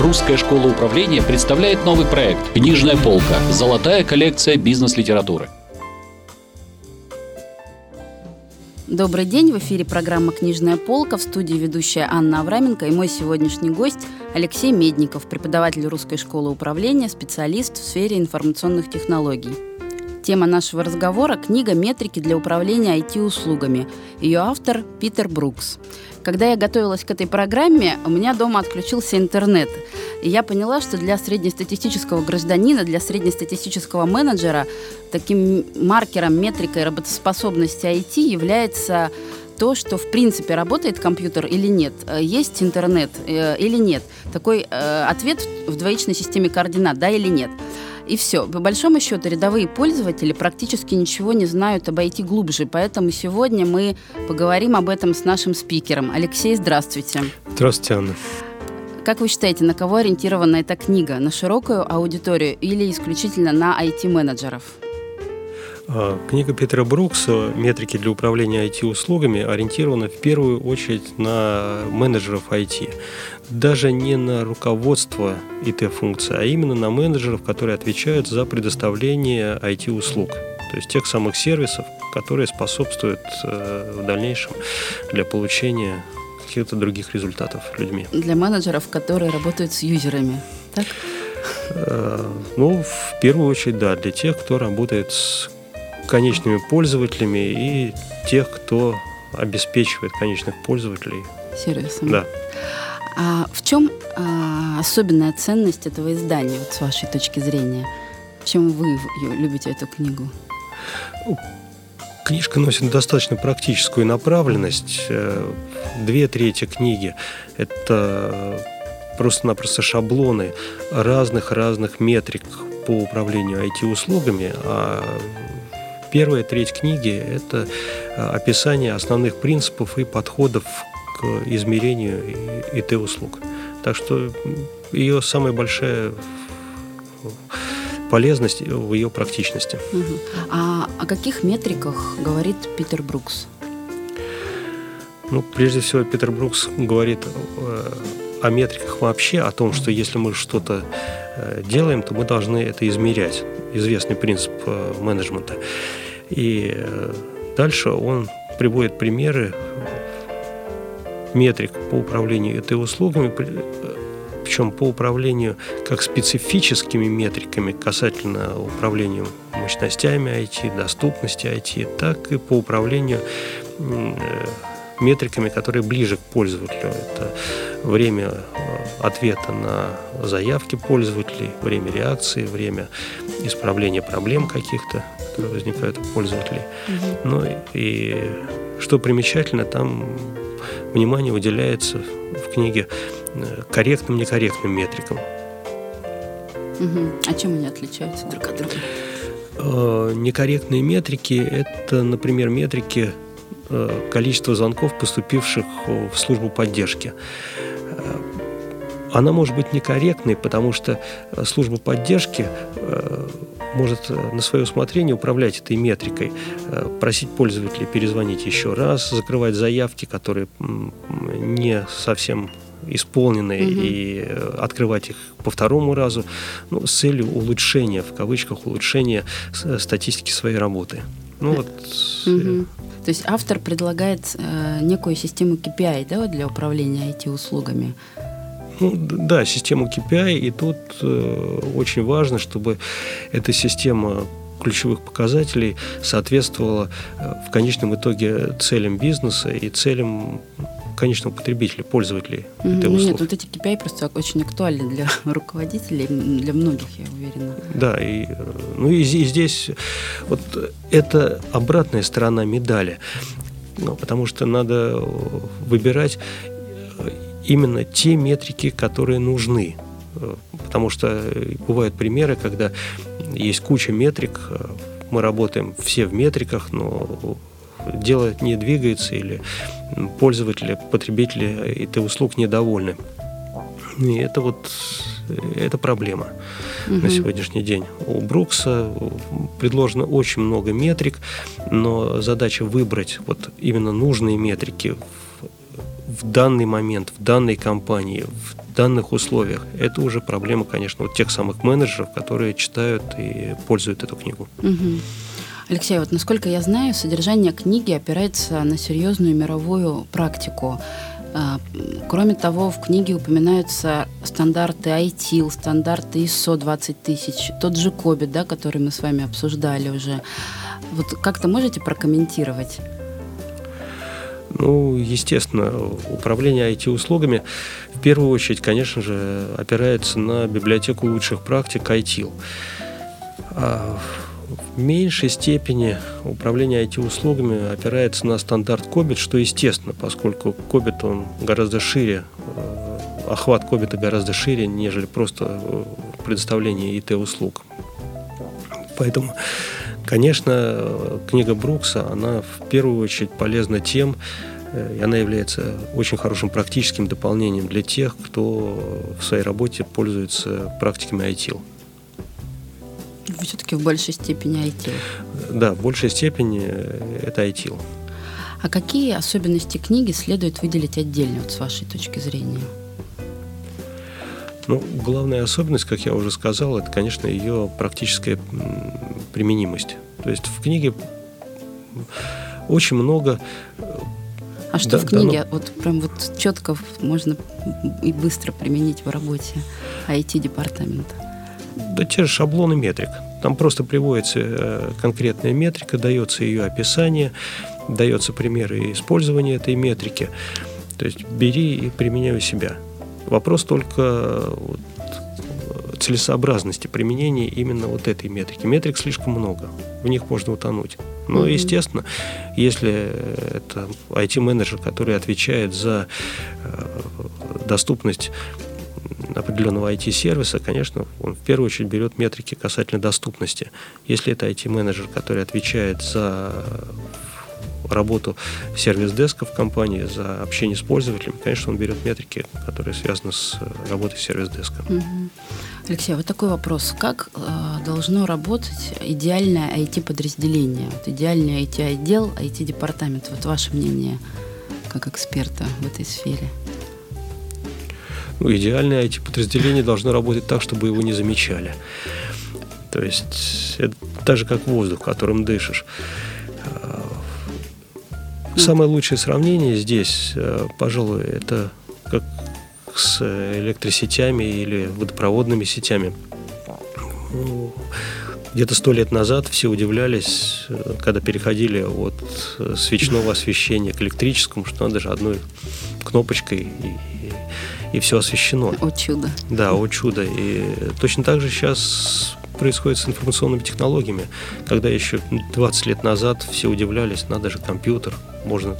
Русская школа управления представляет новый проект «Книжная полка. Золотая коллекция бизнес-литературы». Добрый день, в эфире программа «Книжная полка», в студии ведущая Анна Авраменко и мой сегодняшний гость Алексей Медников, преподаватель Русской школы управления, специалист в сфере информационных технологий. Тема нашего разговора – книга «Метрики для управления IT-услугами». Ее автор – Питер Брукс. Когда я готовилась к этой программе, у меня дома отключился интернет. И я поняла, что для среднестатистического гражданина, для среднестатистического менеджера таким маркером, метрикой работоспособности IT является то, что в принципе работает компьютер или нет, есть интернет э, или нет. Такой э, ответ в двоичной системе координат, да или нет. И все. По большому счету, рядовые пользователи практически ничего не знают обойти глубже. Поэтому сегодня мы поговорим об этом с нашим спикером. Алексей, здравствуйте. Здравствуйте, Анна. Как вы считаете, на кого ориентирована эта книга? На широкую аудиторию или исключительно на IT-менеджеров? А, книга Петра Брукса «Метрики для управления IT-услугами» ориентирована в первую очередь на менеджеров IT. Даже не на руководство IT-функций, а именно на менеджеров, которые отвечают за предоставление IT-услуг. То есть тех самых сервисов, которые способствуют э, в дальнейшем для получения каких-то других результатов людьми. Для менеджеров, которые работают с юзерами, так? Э, ну, в первую очередь, да, для тех, кто работает с конечными пользователями и тех, кто обеспечивает конечных пользователей. Сервисом. Да. А в чем а, особенная ценность этого издания, вот, с вашей точки зрения? Чем вы любите эту книгу? Книжка носит достаточно практическую направленность. Э, две трети книги – это просто-напросто шаблоны разных-разных метрик по управлению IT-услугами, а Первая треть книги – это э, описание основных принципов и подходов к измерению ИТ-услуг. Так что ее самая большая полезность в ее практичности. Угу. А о каких метриках говорит Питер Брукс? Ну, прежде всего, Питер Брукс говорит э, о метриках вообще, о том, что если мы что-то э, делаем, то мы должны это измерять. Известный принцип э, менеджмента. И э, дальше он приводит примеры метрик по управлению этой услугами, причем по управлению как специфическими метриками касательно управления мощностями IT, доступности IT, так и по управлению метриками, которые ближе к пользователю. Это время э, ответа на заявки пользователей, время реакции, время исправления проблем каких-то, которые возникают у пользователей. Угу. Ну и что примечательно, там внимание уделяется в книге э, корректным, некорректным метрикам. Угу. А чем они отличаются друг от друга? Э, некорректные метрики – это, например, метрики Э, количество звонков, поступивших в службу поддержки. Э, она может быть некорректной, потому что служба поддержки может на свое усмотрение управлять этой метрикой, просить пользователей перезвонить еще раз, закрывать заявки, которые не совсем исполнены, угу. и открывать их по второму разу, ну, с целью улучшения, в кавычках, улучшения статистики своей работы. Ну вот. Угу. То есть автор предлагает э, некую систему KPI да, для управления IT-услугами. Ну, да, систему KPI, и тут э, очень важно, чтобы эта система ключевых показателей соответствовала э, в конечном итоге целям бизнеса и целям конечного потребителя, пользователей mm-hmm. этой услуги. Нет, вот эти KPI просто очень актуальны для руководителей, для многих, я уверена. Да, и, ну и, и здесь вот это обратная сторона медали, ну, потому что надо выбирать именно те метрики, которые нужны. Потому что бывают примеры, когда есть куча метрик, мы работаем все в метриках, но дело не двигается или пользователи, потребители этой услуг недовольны. И это вот это проблема угу. на сегодняшний день. У Брукса предложено очень много метрик, но задача выбрать вот именно нужные метрики в, данный момент, в данной компании, в данных условиях. Это уже проблема, конечно, вот тех самых менеджеров, которые читают и пользуют эту книгу. Угу. Алексей, вот насколько я знаю, содержание книги опирается на серьезную мировую практику. А, кроме того, в книге упоминаются стандарты ITIL, стандарты ISO 20 тысяч, тот же COBIT, да, который мы с вами обсуждали уже. Вот как-то можете прокомментировать? Ну, естественно, управление IT-услугами в первую очередь, конечно же, опирается на библиотеку лучших практик ITIL. А в меньшей степени управление IT-услугами опирается на стандарт COBIT, что естественно, поскольку COBIT он гораздо шире, э, охват COBIT гораздо шире, нежели просто э, предоставление IT-услуг. Поэтому, конечно, книга Брукса, она в первую очередь полезна тем, э, и она является очень хорошим практическим дополнением для тех, кто в своей работе пользуется практиками ITIL все-таки в большей степени ITIL. Да, в большей степени это ITIL. А какие особенности книги следует выделить отдельно, вот с вашей точки зрения? Ну, главная особенность, как я уже сказал, это, конечно, ее практическая применимость. То есть в книге очень много а что да, в книге да, ну... вот прям вот четко можно и быстро применить в работе IT-департамента? Да те же шаблоны метрик. Там просто приводится э, конкретная метрика, дается ее описание, дается примеры использования этой метрики. То есть бери и применяй у себя. Вопрос только вот, целесообразности применения именно вот этой метрики. Метрик слишком много, в них можно утонуть. Но, mm-hmm. естественно, если это IT-менеджер, который отвечает за э, доступность определенного IT-сервиса, конечно, он в первую очередь берет метрики касательно доступности. Если это IT-менеджер, который отвечает за работу сервис-деска в компании, за общение с пользователем, конечно, он берет метрики, которые связаны с работой сервис-деска. Угу. Алексей, вот такой вопрос. Как э, должно работать идеальное IT-подразделение? Вот идеальный IT-отдел, IT-департамент. Вот ваше мнение как эксперта в этой сфере? ну, идеальное IT-подразделение должно работать так, чтобы его не замечали. То есть это так же, как воздух, которым дышишь. Самое лучшее сравнение здесь, э, пожалуй, это как с электросетями или водопроводными сетями. Ну, где-то сто лет назад все удивлялись, э, когда переходили от э, свечного освещения к электрическому, что надо же одной кнопочкой и и все освещено. О чудо. Да, о чудо. И точно так же сейчас происходит с информационными технологиями. Когда еще 20 лет назад все удивлялись, надо же компьютер, можно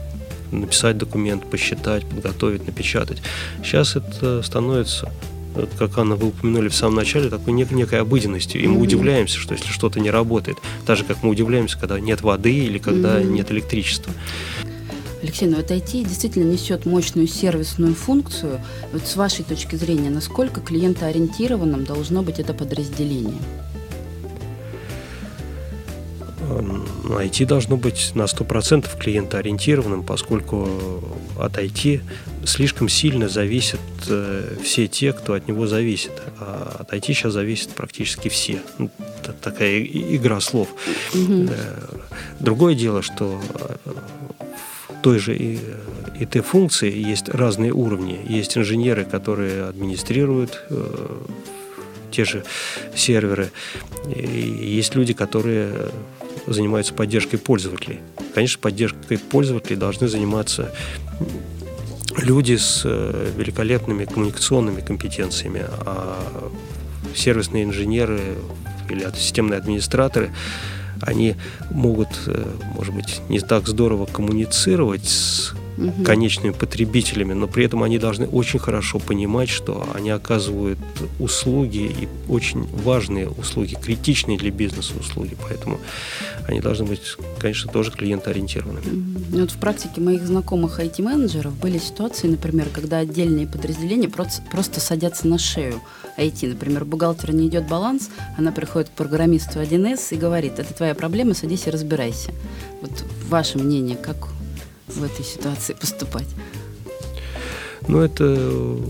написать документ, посчитать, подготовить, напечатать. Сейчас это становится как Анна, вы упомянули в самом начале, такой нек- некой обыденностью. И мы mm-hmm. удивляемся, что если что-то не работает, так же, как мы удивляемся, когда нет воды или когда mm-hmm. нет электричества. Алексей, но это IT действительно несет мощную сервисную функцию. Вот с вашей точки зрения, насколько клиентоориентированным должно быть это подразделение? IT должно быть на 100% клиентоориентированным, поскольку от IT слишком сильно зависят э, все те, кто от него зависит. А от IT сейчас зависят практически все. Ну, такая игра слов. Угу. Другое дело, что э, той же ИТ-функции есть разные уровни. Есть инженеры, которые администрируют те же серверы. И есть люди, которые занимаются поддержкой пользователей. Конечно, поддержкой пользователей должны заниматься люди с э, великолепными коммуникационными компетенциями, а сервисные инженеры или системные администраторы они могут, э, может быть, не так здорово коммуницировать с угу. конечными потребителями, но при этом они должны очень хорошо понимать, что они оказывают услуги и очень важные услуги, критичные для бизнеса услуги, поэтому они должны быть, конечно, тоже клиентоориентированными. Угу. Вот в практике моих знакомых IT-менеджеров были ситуации, например, когда отдельные подразделения просто, просто садятся на шею IT. Например, у бухгалтера не идет баланс, она приходит к программисту 1С и говорит, это твоя проблема, садись и разбирайся. Вот ваше мнение, как в этой ситуации поступать? Но это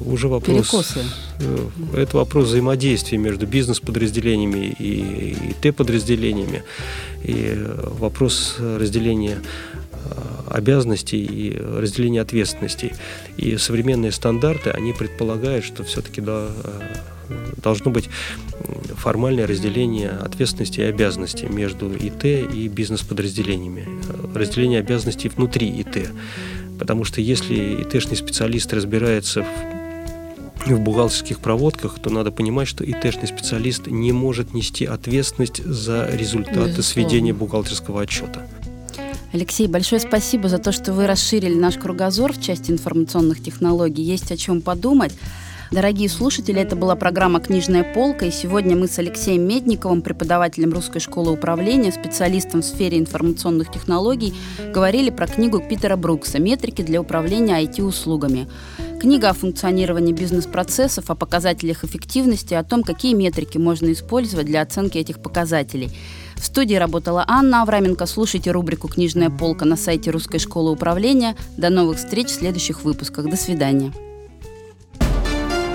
уже вопрос... Перекосы. Э, это вопрос взаимодействия между бизнес-подразделениями и ИТ-подразделениями. И вопрос разделения э, обязанностей и разделения ответственностей. И современные стандарты, они предполагают, что все-таки да, должно быть формальное разделение ответственности и обязанностей между ИТ и бизнес-подразделениями, разделение обязанностей внутри ИТ. Потому что если ИТшный специалист разбирается в, в бухгалтерских проводках, то надо понимать, что ИТшный специалист не может нести ответственность за результаты Безусловно. сведения бухгалтерского отчета. Алексей, большое спасибо за то, что вы расширили наш кругозор в части информационных технологий. Есть о чем подумать. Дорогие слушатели, это была программа «Книжная полка», и сегодня мы с Алексеем Медниковым, преподавателем Русской школы управления, специалистом в сфере информационных технологий, говорили про книгу Питера Брукса «Метрики для управления IT-услугами». Книга о функционировании бизнес-процессов, о показателях эффективности, о том, какие метрики можно использовать для оценки этих показателей. В студии работала Анна Авраменко. Слушайте рубрику «Книжная полка» на сайте Русской школы управления. До новых встреч в следующих выпусках. До свидания.